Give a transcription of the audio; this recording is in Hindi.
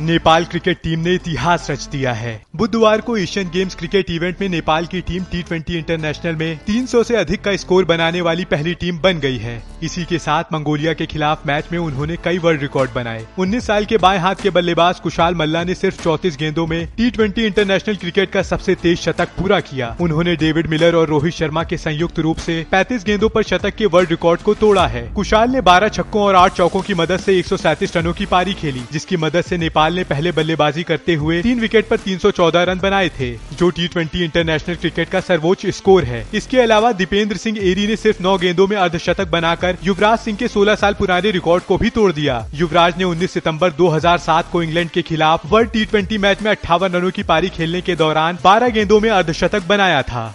नेपाल क्रिकेट टीम ने इतिहास रच दिया है। बुधवार को एशियन गेम्स क्रिकेट इवेंट में नेपाल की टीम टी ट्वेंटी इंटरनेशनल में 300 से अधिक का स्कोर बनाने वाली पहली टीम बन गई है। इसी के साथ मंगोलिया के खिलाफ मैच में उन्होंने कई वर्ल्ड रिकॉर्ड बनाए। 19 साल के बाएँ हाथ के बल्लेबाज कुशाल मल्ला ने सिर्फ़ 34 गेंदों में टी इंटरनेशनल क्रिकेट का सबसे तेज शतक पूरा किया। उन्होंने डेविड मिलर और रोहित शर्मा के संयुक्त रूप से 35 गेंदों पर शतक के वर्ल्ड रिकॉर्ड को तोड़ा है। कुशाल ने बारह छक्कों और आठ चौकों की मदद से एक रनों की पारी खेली, जिसकी मदद से नेपाल ने पहले बल्लेबाजी करते हुए तीन विकेट आरोप पर 314 रन बनाए थे, जो टी ट्वेंटी इंटरनेशनल क्रिकेट का सर्वोच्च स्कोर है। इसके अलावा दीपेंद्र सिंह एरी ने सिर्फ़ नौ गेंदों में अर्धशतक बनाकर युवराज सिंह के 16 साल पुराने रिकॉर्ड को भी तोड़ दिया। युवराज ने 19 सितंबर 2007 को इंग्लैंड के खिलाफ वर्ल्ड टी मैच में अट्ठावन रनों की पारी खेलने के दौरान बारह गेंदों में अर्धशतक बनाया था।